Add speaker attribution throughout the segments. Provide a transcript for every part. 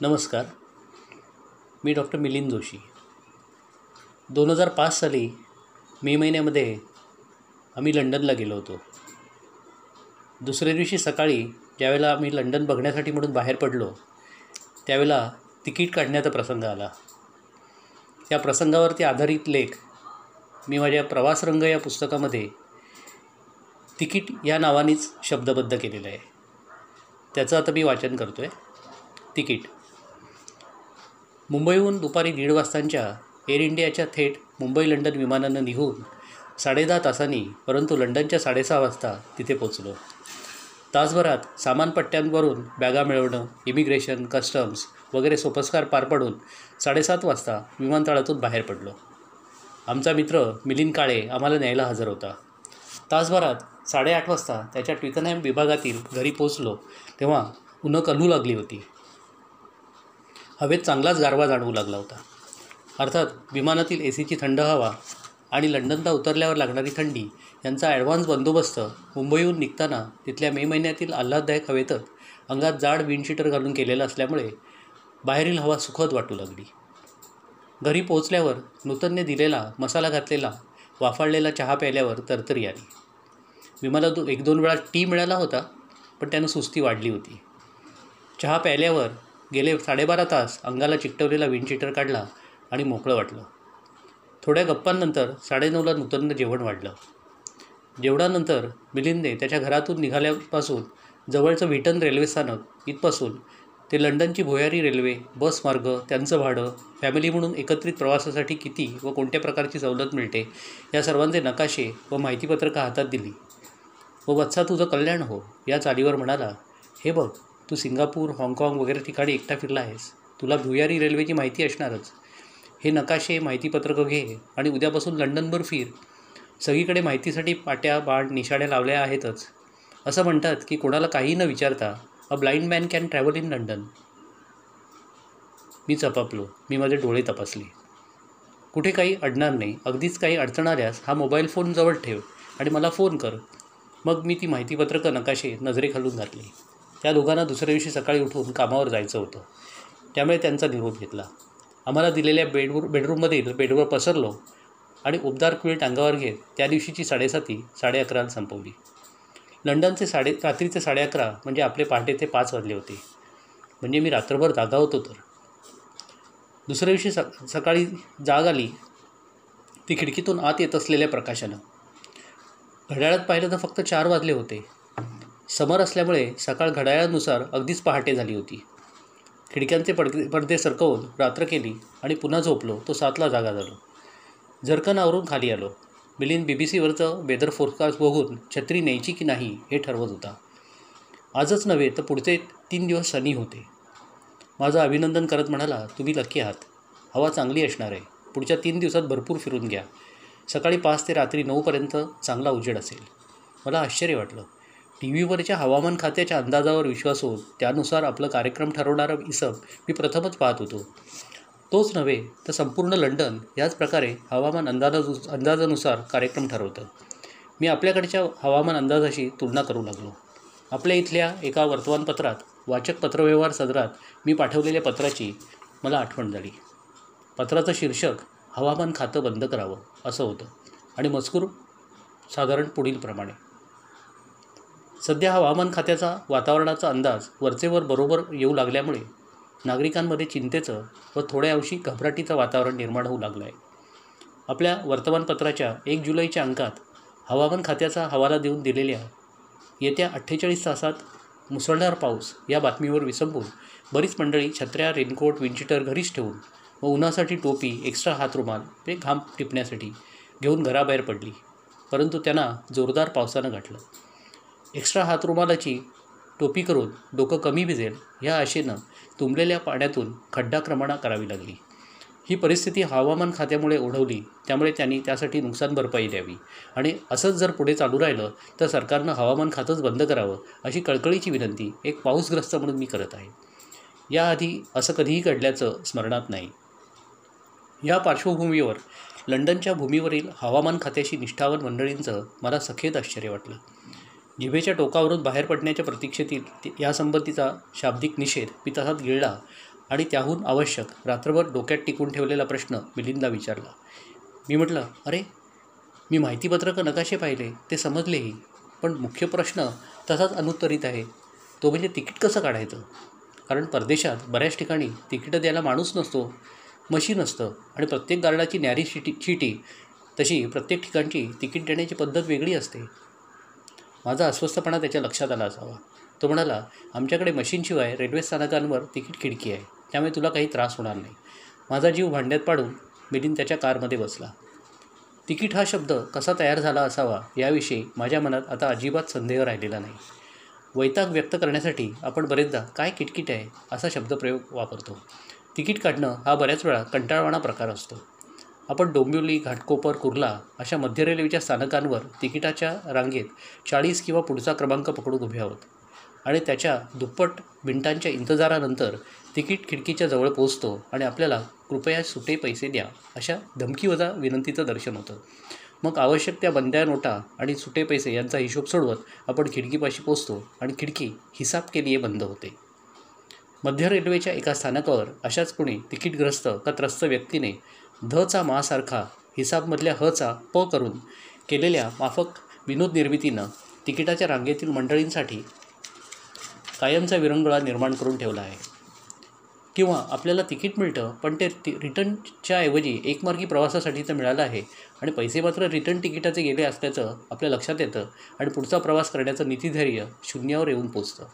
Speaker 1: नमस्कार. मी डॉक्टर मिलिंद जोशी. दोन हजार पाच साली मे महिन्यामध्ये आम्ही लंडनला गेलो होतो. दुसऱ्या दिवशी सकाळी ज्यावेळेला आम्ही लंडन बघण्यासाठी म्हणून बाहेर पडलो त्यावेळेला तिकीट काढण्याचा प्रसंग आला. त्या प्रसंगावरती आधारित लेख मी माझ्या प्रवासरंग या पुस्तकामध्ये तिकीट या नावानेच शब्दबद्ध केलेलं आहे. त्याचं आता मी वाचन करतो आहे तिकीट. मुंबईहून दुपारी दीड वाजताच्या एअर इंडियाच्या थेट मुंबई लंडन विमानानं निघून साडेदहा तासांनी परंतु लंडनच्या साडेसहा वाजता तिथे पोचलो तासभरात सामानपट्ट्यांवरून बॅगा मिळवणं इमिग्रेशन कस्टम्स वगैरे सोपस्कार पार पडून साडेसात वाजता विमानतळातून बाहेर पडलो. आमचा मित्र मिलिंद काळे आम्हाला न्यायला हजर होता. तासभरात साडेआठ वाजता त्याच्या ट्विकनॅम विभागातील घरी पोचलो तेव्हा उन्हं कलू लागली होती. हवेत चांगलाच गारवा जाणवू लागला होता. अर्थात विमानातील ए सीची थंड हवा आणि लंडनला उतरल्यावर लागणारी थंडी यांचा ॲडव्हान्स बंदोबस्त मुंबईहून निघताना तिथल्या मे महिन्यातील आल्हाददायक हवेतच अंगात जाड विंडशीटर घालून केलेलं असल्यामुळे बाहेरील हवा सुखद वाटू लागली. घरी पोहोचल्यावर नूतनने दिलेला मसाला घातलेला वाफाळलेला चहा प्यायल्यावर तरतरी आली. विमानातून एक दोन वेळा टी मिळाला होता पण त्यानं सुस्ती वाढली होती. चहा प्यायल्यावर गेले साडेबारा तास अंगाला चिकटवलेला विंडशीटर काढला आणि मोकळं वाटलं. थोड्या गप्पांनंतर साडेनऊला नूतननं जेवण वाढलं. जेवणानंतर मिलिंदने त्याच्या घरातून निघाल्यापासून जवळचं व्हिटन रेल्वे स्थानक इथपासून ते लंडनची भुयारी रेल्वे बस मार्ग त्यांचं भाडं फॅमिली म्हणून एकत्रित प्रवासासाठी किती व कोणत्या प्रकारची सवलत मिळते या सर्वांचे नकाशे व माहितीपत्रकं हातात दिली. व वत्सा तुझं कल्याण हो या चालीवर म्हणाला. हे बघ तू सिंगापूर हाँगकाँग वगैरे ठिकाणी एकटा फिरला आहेस. तुला भुयारी रेल्वेची माहिती असणारच. हे नकाशे माहितीपत्रकं घे आणि उद्यापासून लंडनभर फिर. सगळीकडे माहितीसाठी पाट्या बाण निशाड्या लावल्या आहेतच. असं म्हणतात की कोणाला काही न विचारता a blind man can travel in London मी चपापलो. मी माझे डोळे तपासले. कुठे काही अडणार नाही. अगदीच काही अडचण आल्यास हा मोबाईल फोन जवळ ठेव आणि मला फोन कर. मग मी ती माहितीपत्रकं नकाशे नजरेखालून घातली. त्या दोघांना दुसऱ्या दिवशी सकाळी उठून कामावर जायचं होतं. त्यामुळे त्यांचा निरोप घेतला. आम्हाला दिलेल्या बेडवर बेडरूममधील बेडवर पसरलो आणि उबदार क्विल्ट अंगावर घेत त्या दिवशीची साडेसाती साडे अकराला संपवली. लंडनचे साडे रात्रीचे साडे अकरा म्हणजे आपले पहाटे ते पाच वाजले होते. म्हणजे मी रात्रभर जागा होतो तर. दुसऱ्या दिवशी स सकाळी जाग आली. ती खिडकीतून आत येत असलेल्या प्रकाशानं. घड्याळात पाहिलं तर फक्त चार वाजले होते. समर असल्यामुळे सकाळ घड्याळानुसार अगदीच पहाटे झाली होती. खिडक्यांचे पडदे पडदे सरकवून रात्र केली आणि पुन्हा झोपलो तो सातला जागा झालो. झरकन आवरून खाली आलो. मिलिंद बी बी सीवरचं वेदर फोरकास्ट बघून छत्री न्यायची की नाही हे ठरवत होता. आजच नव्हे तर पुढचे तीन दिवस सनी होते. माझं अभिनंदन करत म्हणाला तुम्ही लक्की आहात. हवा चांगली असणार आहे. पुढच्या तीन दिवसात भरपूर फिरून घ्या. सकाळी पाच ते रात्री नऊपर्यंत चांगला उजेड असेल. मला आश्चर्य वाटलं. टी व्हीवरच्या हवामान खात्याच्या अंदाजावर विश्वास होत त्यानुसार आपलं कार्यक्रम ठरवणारा इसब मी प्रथमच पाहत होतो. तोच नव्हे तर संपूर्ण लंडन याच प्रकारे हवामान अंदाजानु अंदाजानुसार कार्यक्रम ठरवतं. मी आपल्याकडच्या हवामान अंदाजाशी तुलना करू लागलो. आपल्या इथल्या एका वर्तमानपत्रात वाचक पत्रव्यवहार सदरात मी पाठवलेल्या पत्राची मला आठवण झाली. पत्राचं शीर्षक हवामान खातं बंद करावं असं होतं. आणि मजकूर साधारण पुढीलप्रमाणे. सध्या हवामान खात्याचा वातावरणाचा अंदाज वरचेवर बरोबर येऊ लागल्यामुळे नागरिकांमध्ये चिंतेचं व थोड्या अंशी घबराटीचं वातावरण निर्माण होऊ लागलं आहे आपल्या वर्तमानपत्राच्या एक जुलैच्या अंकात हवामान खात्याचा हवाला देऊन दिलेल्या येत्या अठ्ठेचाळीस तासात मुसळधार पाऊस या बातमीवर विसंबून बरीच मंडळी छत्र्या रेनकोट विंचिटर घरीच ठेवून व उन्हासाठी टोपी एक्स्ट्रा हातरुमाल ते घाम टिपण्यासाठी घेऊन घराबाहेर पडली. परंतु त्यांना जोरदार पावसानं गाठलं. एक्स्ट्रा हातरुमालाची टोपी करून डोकं कमी भिजेल ह्या आशेनं तुंबलेल्या पाण्यातून खड्डाक्रमणा करावी लागली. ही परिस्थिती हवामान खात्यामुळे ओढवली त्यामुळे त्यांनी त्यासाठी नुकसान भरपाई द्यावी. आणि असंच जर पुढे चालू राहिलं तर सरकारनं हवामान खातंच बंद करावं अशी कळकळीची विनंती एक पाऊसग्रस्त म्हणून मी करत आहे. याआधी असं कधीही घडल्याचं स्मरणात नाही. या पार्श्वभूमीवर लंडनच्या भूमीवरील हवामान खात्याशी निष्ठावन मंडळींचं मला सखेद आश्चर्य वाटलं. जिभेच्या टोकावरून बाहेर पडण्याच्या प्रतीक्षेतील यासंबंधीचा शाब्दिक निषेध पितासात गिळला आणि त्याहून आवश्यक रात्रभर डोक्यात टिकून ठेवलेला प्रश्न मिलिंदला विचारला. मी म्हटलं अरे मी माहितीपत्रकं नकाशे पाहिले ते समजलेही. पण मुख्य प्रश्न तसाच अनुत्तरित आहे. तो म्हणजे तिकीट कसं काढायचं? कारण परदेशात बऱ्याच ठिकाणी तिकीटं द्यायला माणूस नसतो मशीन असतं आणि प्रत्येक गार्डाची न्यारी शिटी चिटी तशी प्रत्येक ठिकाणची तिकीट देण्याची पद्धत वेगळी असते. माझा अस्वस्थपणा त्याच्या लक्षात आला असावा. तो म्हणाला आमच्याकडे मशीनशिवाय रेल्वे स्थानकांवर तिकीट खिडकी आहे. त्यामुळे तुला काही त्रास होणार नाही. माझा जीव भांड्यात पाडून मिलिंद त्याच्या कारमध्ये बसला. तिकीट हा शब्द कसा तयार झाला असावा याविषयी माझ्या मनात आता अजिबात संदेह राहिलेला नाही. वैताग व्यक्त करण्यासाठी आपण बरेचदा काय किटकिट आहे असा शब्दप्रयोग वापरतो. तिकीट काढणं हा बऱ्याच वेळा कंटाळवाणा प्रकार असतो. आपण डोंबिवली घाटकोपर कुर्ला अशा मध्य रेल्वेच्या स्थानकांवर तिकिटाच्या रांगेत चाळीस किंवा पुढचा क्रमांक पकडून उभे आहोत. आणि त्याच्या दुप्पट मिनिटांच्या इंतजारानंतर तिकीट खिडकीच्या जवळ पोहोचतो आणि आपल्याला कृपया सुटे पैसे द्या अशा धमकीवजा विनंतीचं दर्शन होतं. मग आवश्यक त्या बंद्या नोटा आणि सुटे पैसे यांचा हिशोब सोडवत आपण खिडकीपाशी पोचतो आणि खिडकी हिसाब केली बंद होते. मध्य रेल्वेच्या एका स्थानकावर अशाच कुणी तिकीटग्रस्त का त्रस्त व्यक्तीने धचा मासारखा हिसाबमधल्या हचा प करून केलेल्या माफक विनोद निर्मितीनं तिकिटाच्या रांगेतील मंडळींसाठी कायमचा विरंगुळा निर्माण करून ठेवला आहे. किंवा आपल्याला तिकीट मिळतं पण ते ति रिटर्नच्या ऐवजी एकमार्गी प्रवासासाठी तर मिळालं आहे आणि पैसे मात्र रिटर्न तिकिटाचे गेले असल्याचं आपल्या लक्षात येतं आणि पुढचा प्रवास करण्याचं नीतिधैर्य शून्यावर येऊन पोचतं.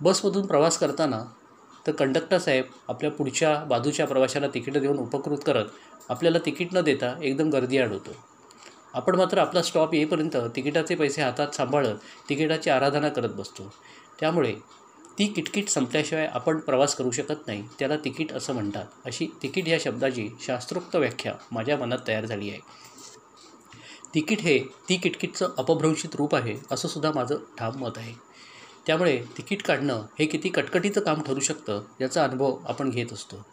Speaker 1: बसमधून प्रवास करताना तर कंडक्टर साहेब आपल्या पुढच्या बाजूच्या प्रवाशाला तिकीटं देऊन उपकृत करत आपल्याला तिकीट न देता एकदम गर्दी अडवतो आपण मात्र आपला स्टॉप येईपर्यंत तिकिटाचे पैसे हातात सांभाळत तिकिटाची आराधना करत बसतो. त्यामुळे ती किटकिट संपल्याशिवाय आपण प्रवास करू शकत नाही त्याला तिकीट असं म्हणतात. अशी तिकीट या शब्दाची शास्त्रोक्त व्याख्या माझ्या मनात तयार झाली आहे. तिकीट हे ती किटकिटचं अपभ्रंशित रूप आहे असं सुद्धा माझं ठाम मत आहे. त्यामुळे तिकीट काढणं हे किती कटकटीचं काम ठरू शकतं याचा अनुभव आपण घेत असतो.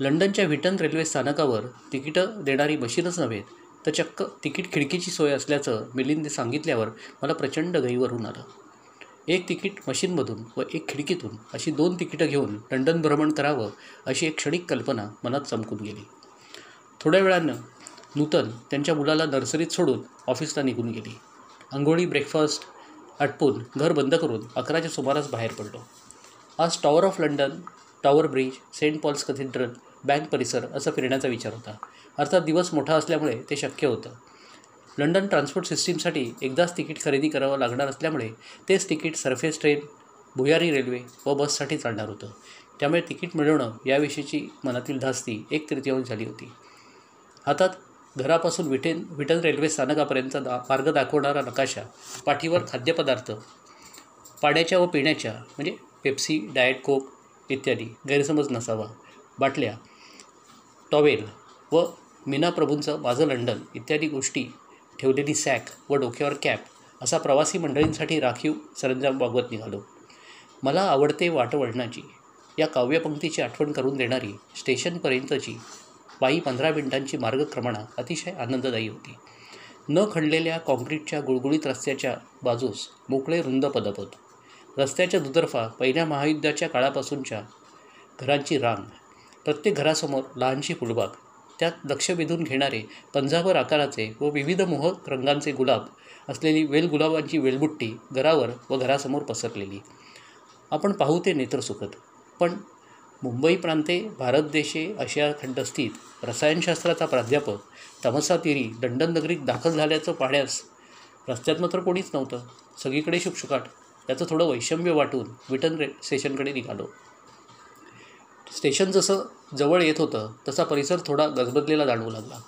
Speaker 1: लंडनच्या व्हिटन रेल्वे स्थानकावर तिकीटं देणारी मशीनच नव्हे तर चक्क तिकीट खिडकीची सोय असल्याचं मिलिंदने सांगितल्यावर मला प्रचंड गैवरून आलं. एक तिकीट मशीनमधून व एक खिडकीतून अशी दोन तिकीटं घेऊन लंडन भ्रमण करावं अशी एक क्षणिक कल्पना मनात चमकून गेली. थोड्या वेळानं नूतन त्यांच्या मुलाला नर्सरीत सोडून ऑफिसला निघून गेली. आंघोळी ब्रेकफास्ट आटपून घर बंद करून अकराच्या सुमारास बाहेर पडलो. आज tower of London tower bridge saint Paul's cathedral bank परिसर असं फिरण्याचा विचार होता. अर्थात दिवस मोठा असल्यामुळे ते शक्य होतं. लंडन ट्रान्सपोर्ट सिस्टीमसाठी एकदाच तिकीट खरेदी करावं लागणार असल्यामुळे तेच तिकीट सरफेस ट्रेन भुयारी रेल्वे व बससाठी चालणार होतं. त्यामुळे तिकीट मिळवणं याविषयीची मनातील धास्ती एक तृतीयांश झाली होती. हातात घरापासून विटेन विटन रेल्वे स्थानकापर्यंत दा मार्ग दाखवणारा नकाशा पाठीवर खाद्यपदार्थ पाण्याच्या व पिण्याच्या म्हणजे पेप्सी डाएट कोक इत्यादी गैरसमज नसावा. बाटल्या टॉवेल व मीना प्रभूंचं माझं लंडन इत्यादी गोष्टी ठेवलेली सॅक व डोक्यावर कॅप असा प्रवासी मंडळींसाठी राखीव सरंजाम वागवत निघालो. मला आवडते वाटवळणाची या काव्यपंक्तीची आठवण करून देणारी स्टेशनपर्यंतची पायी पंधरा मिनिटांची मार्गक्रमणा अतिशय आनंददायी होती. न खणलेल्या कॉन्क्रीटच्या गुळगुळीत रस्त्याच्या बाजूस मोकळे रुंद पदपथ रस्त्याच्या दुतर्फा पहिल्या महायुद्धाच्या काळापासूनच्या घरांची रांग प्रत्येक घरासमोर लहानशी फुलबाग त्यात लक्ष वेधून घेणारे पंजाभर आकाराचे व विविध मोहक रंगांचे गुलाब असलेली वेलगुलाबांची वेलबुट्टी घरावर व घरासमोर पसरलेली. आपण पाहू ते नेत्र सुखत पण मुंबई प्रांते भारत देशे आशिया खंडस्थित रसायनशास्त्राचा प्राध्यापक तमसा तिरी लंडन नगरीत दाखल झाल्याचं पाहण्यास रस्त्यात मात्र कोणीच नव्हतं. सगळीकडे शुकशुकाट. याचं थोडं वैषम्य वाटून विटन रे स्टेशनकडे निघालो. स्टेशन जसं जवळ येत होतं तसा परिसर थोडा गजबजलेला जाणवू लागला.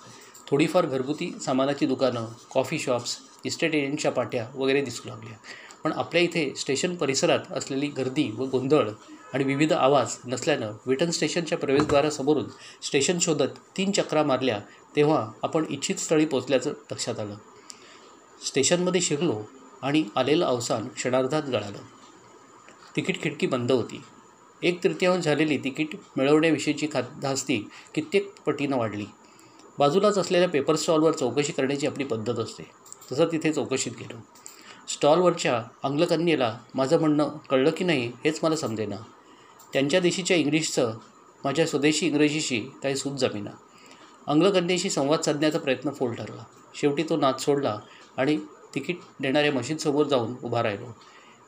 Speaker 1: थोडीफार घरगुती सामानाची दुकानं कॉफी शॉप्स इस्टेट एजंटच्या पाट्या वगैरे दिसू लागल्या. पण आपल्या इथे स्टेशन परिसरात असलेली गर्दी व गोंधळ आणि विविध आवाज नसल्यानं विटन स्टेशनच्या प्रवेशद्वारासमोरून स्टेशन शोधत तीन चक्रा मारल्या तेव्हा आपण इच्छित स्थळी पोचल्याचं लक्षात आलं. स्टेशनमध्ये शिरलो आणि आलेलं अवसान क्षणार्धात गळालं. तिकीट खिडकी बंद होती. एक तृतीयांश झालेली तिकीट मिळवण्याविषयीची खा धास्ती कित्येक पटीनं वाढली. बाजूलाच असलेल्या पेपर स्टॉलवर चौकशी करण्याची आपली पद्धत असते. तसं तिथे चौकशीत गेलो. स्टॉलवरच्या आंग्लकन्येला माझं म्हणणं कळलं की नाही हेच मला समजेना. त्यांच्या देशीच्या इंग्लिशचं माझ्या स्वदेशी इंग्रजीशी काही सूत जमिना. अंगलकन्येशी संवाद साधण्याचा प्रयत्न फोल ठरला. शेवटी तो नाच सोडला आणि तिकीट देणाऱ्या मशीनसमोर जाऊन उभा राहिलो.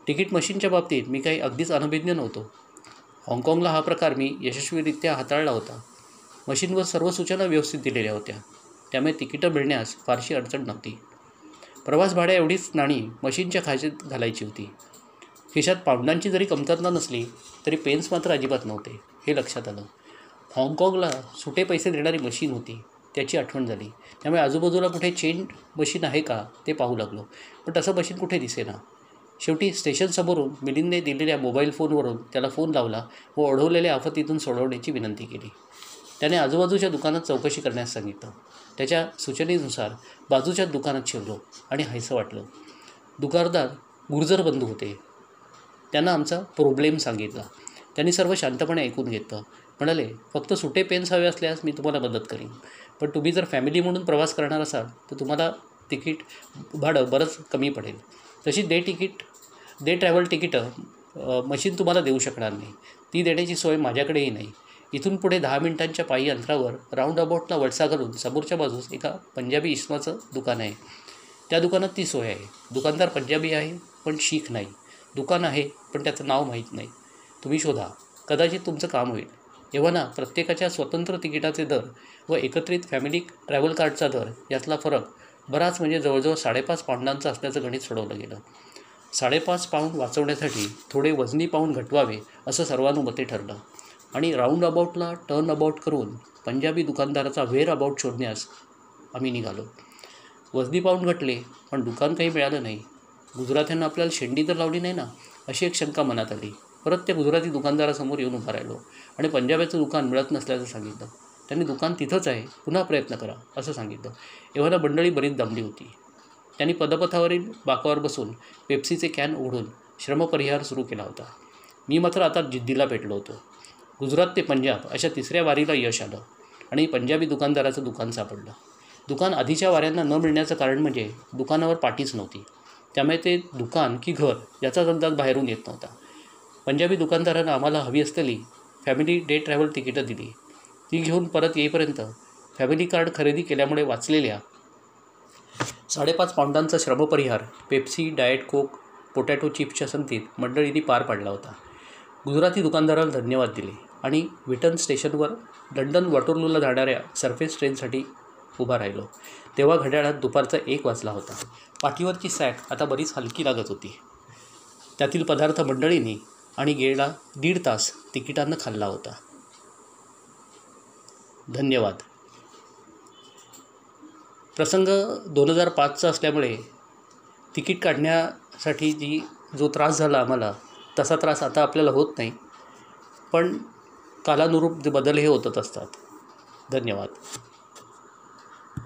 Speaker 1: तिकीट मशीनच्या बाबतीत मी काही अगदीच अनभिज्ञ नव्हतो. हाँगकाँगला हा प्रकार मी यशस्वीरित्या हाताळला होता. मशीनवर सर्व सूचना व्यवस्थित दिलेल्या होत्या. त्यामुळे तिकीटं मिळण्यास फारशी अडचण नव्हती. प्रवास भाड्या एवढीच नाणी मशीनच्या खाजेत घालायची होती. खिशात पावडांची जरी कमतरता नसली तरी पेन्स मात्र अजिबात नव्हते हे लक्षात आलं. हाँगकाँगला सुटे पैसे देणारी मशीन होती त्याची आठवण झाली. त्यामुळे आजूबाजूला कुठे चेन मशीन आहे का ते पाहू लागलो. पण तसं मशीन कुठे दिसेना. शेवटी स्टेशनसमोरून मिलिंदने दिलेल्या मोबाईल फोनवरून त्याला फोन लावला व ओढवलेल्या आफतीतून सोडवण्याची विनंती केली. त्याने आजूबाजूच्या दुकानात चौकशी करण्यास सांगितलं. त्याच्या सूचनेनुसार बाजूच्या दुकानात शिरलो आणि हायसं वाटलं. दुकानदार गुर्जर बंधू होते. त्यांना आमचा प्रॉब्लेम सांगितला. त्यांनी सर्व शांतपणे ऐकून घेतलं. म्हणाले फक्त सुटे पेन्स हवे असल्यास मी तुम्हाला मदत करीन. पण तुम्ही जर फॅमिली म्हणून प्रवास करणार असाल तर तुम्हाला तिकीट भाडं बरंच कमी पडेल. तशी डे तिकीट डे ट्रॅव्हल तिकीटं मशीन तुम्हाला देऊ शकणार नाही. ती देण्याची सोय माझ्याकडेही नाही. इथून पुढे दहा मिनिटांच्या पायी अंतरावर राऊंड अबाउटला वळसा घालून समोरच्या बाजूस एका पंजाबी इस्माचं दुकान आहे. त्या दुकानात ती सोय आहे. दुकानदार पंजाबी आहे पण शीख नाही. दुकान आहे पण त्याचं नाव माहीत नाही. तुम्ही शोधा. कदाचित तुमचं काम होईल. एव्हाना प्रत्येकाच्या स्वतंत्र तिकिटाचे दर व एकत्रित फॅमिली ट्रॅव्हल कार्डचा दर यातला फरक बराच म्हणजे जवळजवळ साडेपाच पाऊंडांचा असल्याचं गणित सोडवलं गेलं. साडेपाच पाऊंड वाचवण्यासाठी थोडे वजनी पाऊंड घटवावे असं सर्वानुमते ठरलं. आणि राऊंड अबाउटला टर्न अबाउट करून पंजाबी दुकानदाराचा वेअर अबाउट शोधण्यास आम्ही निघालो. वजनी पाऊंड घटले पण दुकान काही मिळालं नाही. गुजरात्यांना आपल्याला शेंडी तर लावली नाही ना अशी एक शंका मनात आली. परत त्या गुजराती दुकानदारासमोर येऊन उभा राहिलो आणि पंजाबीचं दुकान मिळत नसल्याचं सांगितलं. त्यांनी दुकान तिथंच आहे पुन्हा प्रयत्न करा असं सांगितलं. एव्हाला मंडळी बरीच दमली होती. त्यांनी पदपथावरील बाकावर बसून पेप्सीचे कॅन उघडून श्रमपरिहार सुरू केला होता. मी मात्र आता जिद्दीला पेटलो होतो. गुजरात ते पंजाब अशा तिसऱ्या वारीला यश आलं आणि पंजाबी दुकानदाराचं दुकान सापडलं. दुकान आधीच्या वाऱ्यांना न मिळण्याचं कारण म्हणजे दुकानावर पाठीच नव्हती. त्यामुळे ते दुकान की घर याचाच अंदाज बाहेरून येत नव्हता. पंजाबी दुकानदारानं आम्हाला हवी असलेली फॅमिली डे ट्रॅव्हल तिकीटं दिली. ती घेऊन परत येईपर्यंत फॅमिली कार्ड खरेदी केल्यामुळे वाचलेल्या साडेपाच पाऊंडांचा श्रमपरिहार पेप्सी डाएट कोक पोटॅटो चिप्सच्या संधीत मंडळींनी पार पाडला होता. गुजराती दुकानदाराला धन्यवाद दिले आणि विटन स्टेशनवर लंडन वॉटरलूला जाणाऱ्या सरफेस ट्रेनसाठी उभा राहिलो. तेव्हा घड्याळात दुपारचा एक वाजला होता. पाठीवरची सॅक आता बरीच हलकी लागत होती. त्यातील पदार्थ मंडळींनी आणि गेला दीड तास तिकिटांना खाल्ला होता. धन्यवाद. प्रसंग दोन हजार पाचचा असल्यामुळे तिकीट काढण्यासाठी जी जो त्रास झाला आम्हाला तसा त्रास आता आपल्याला होत नाही. पण कालानुरूप बदल हे होतच असतात. धन्यवाद.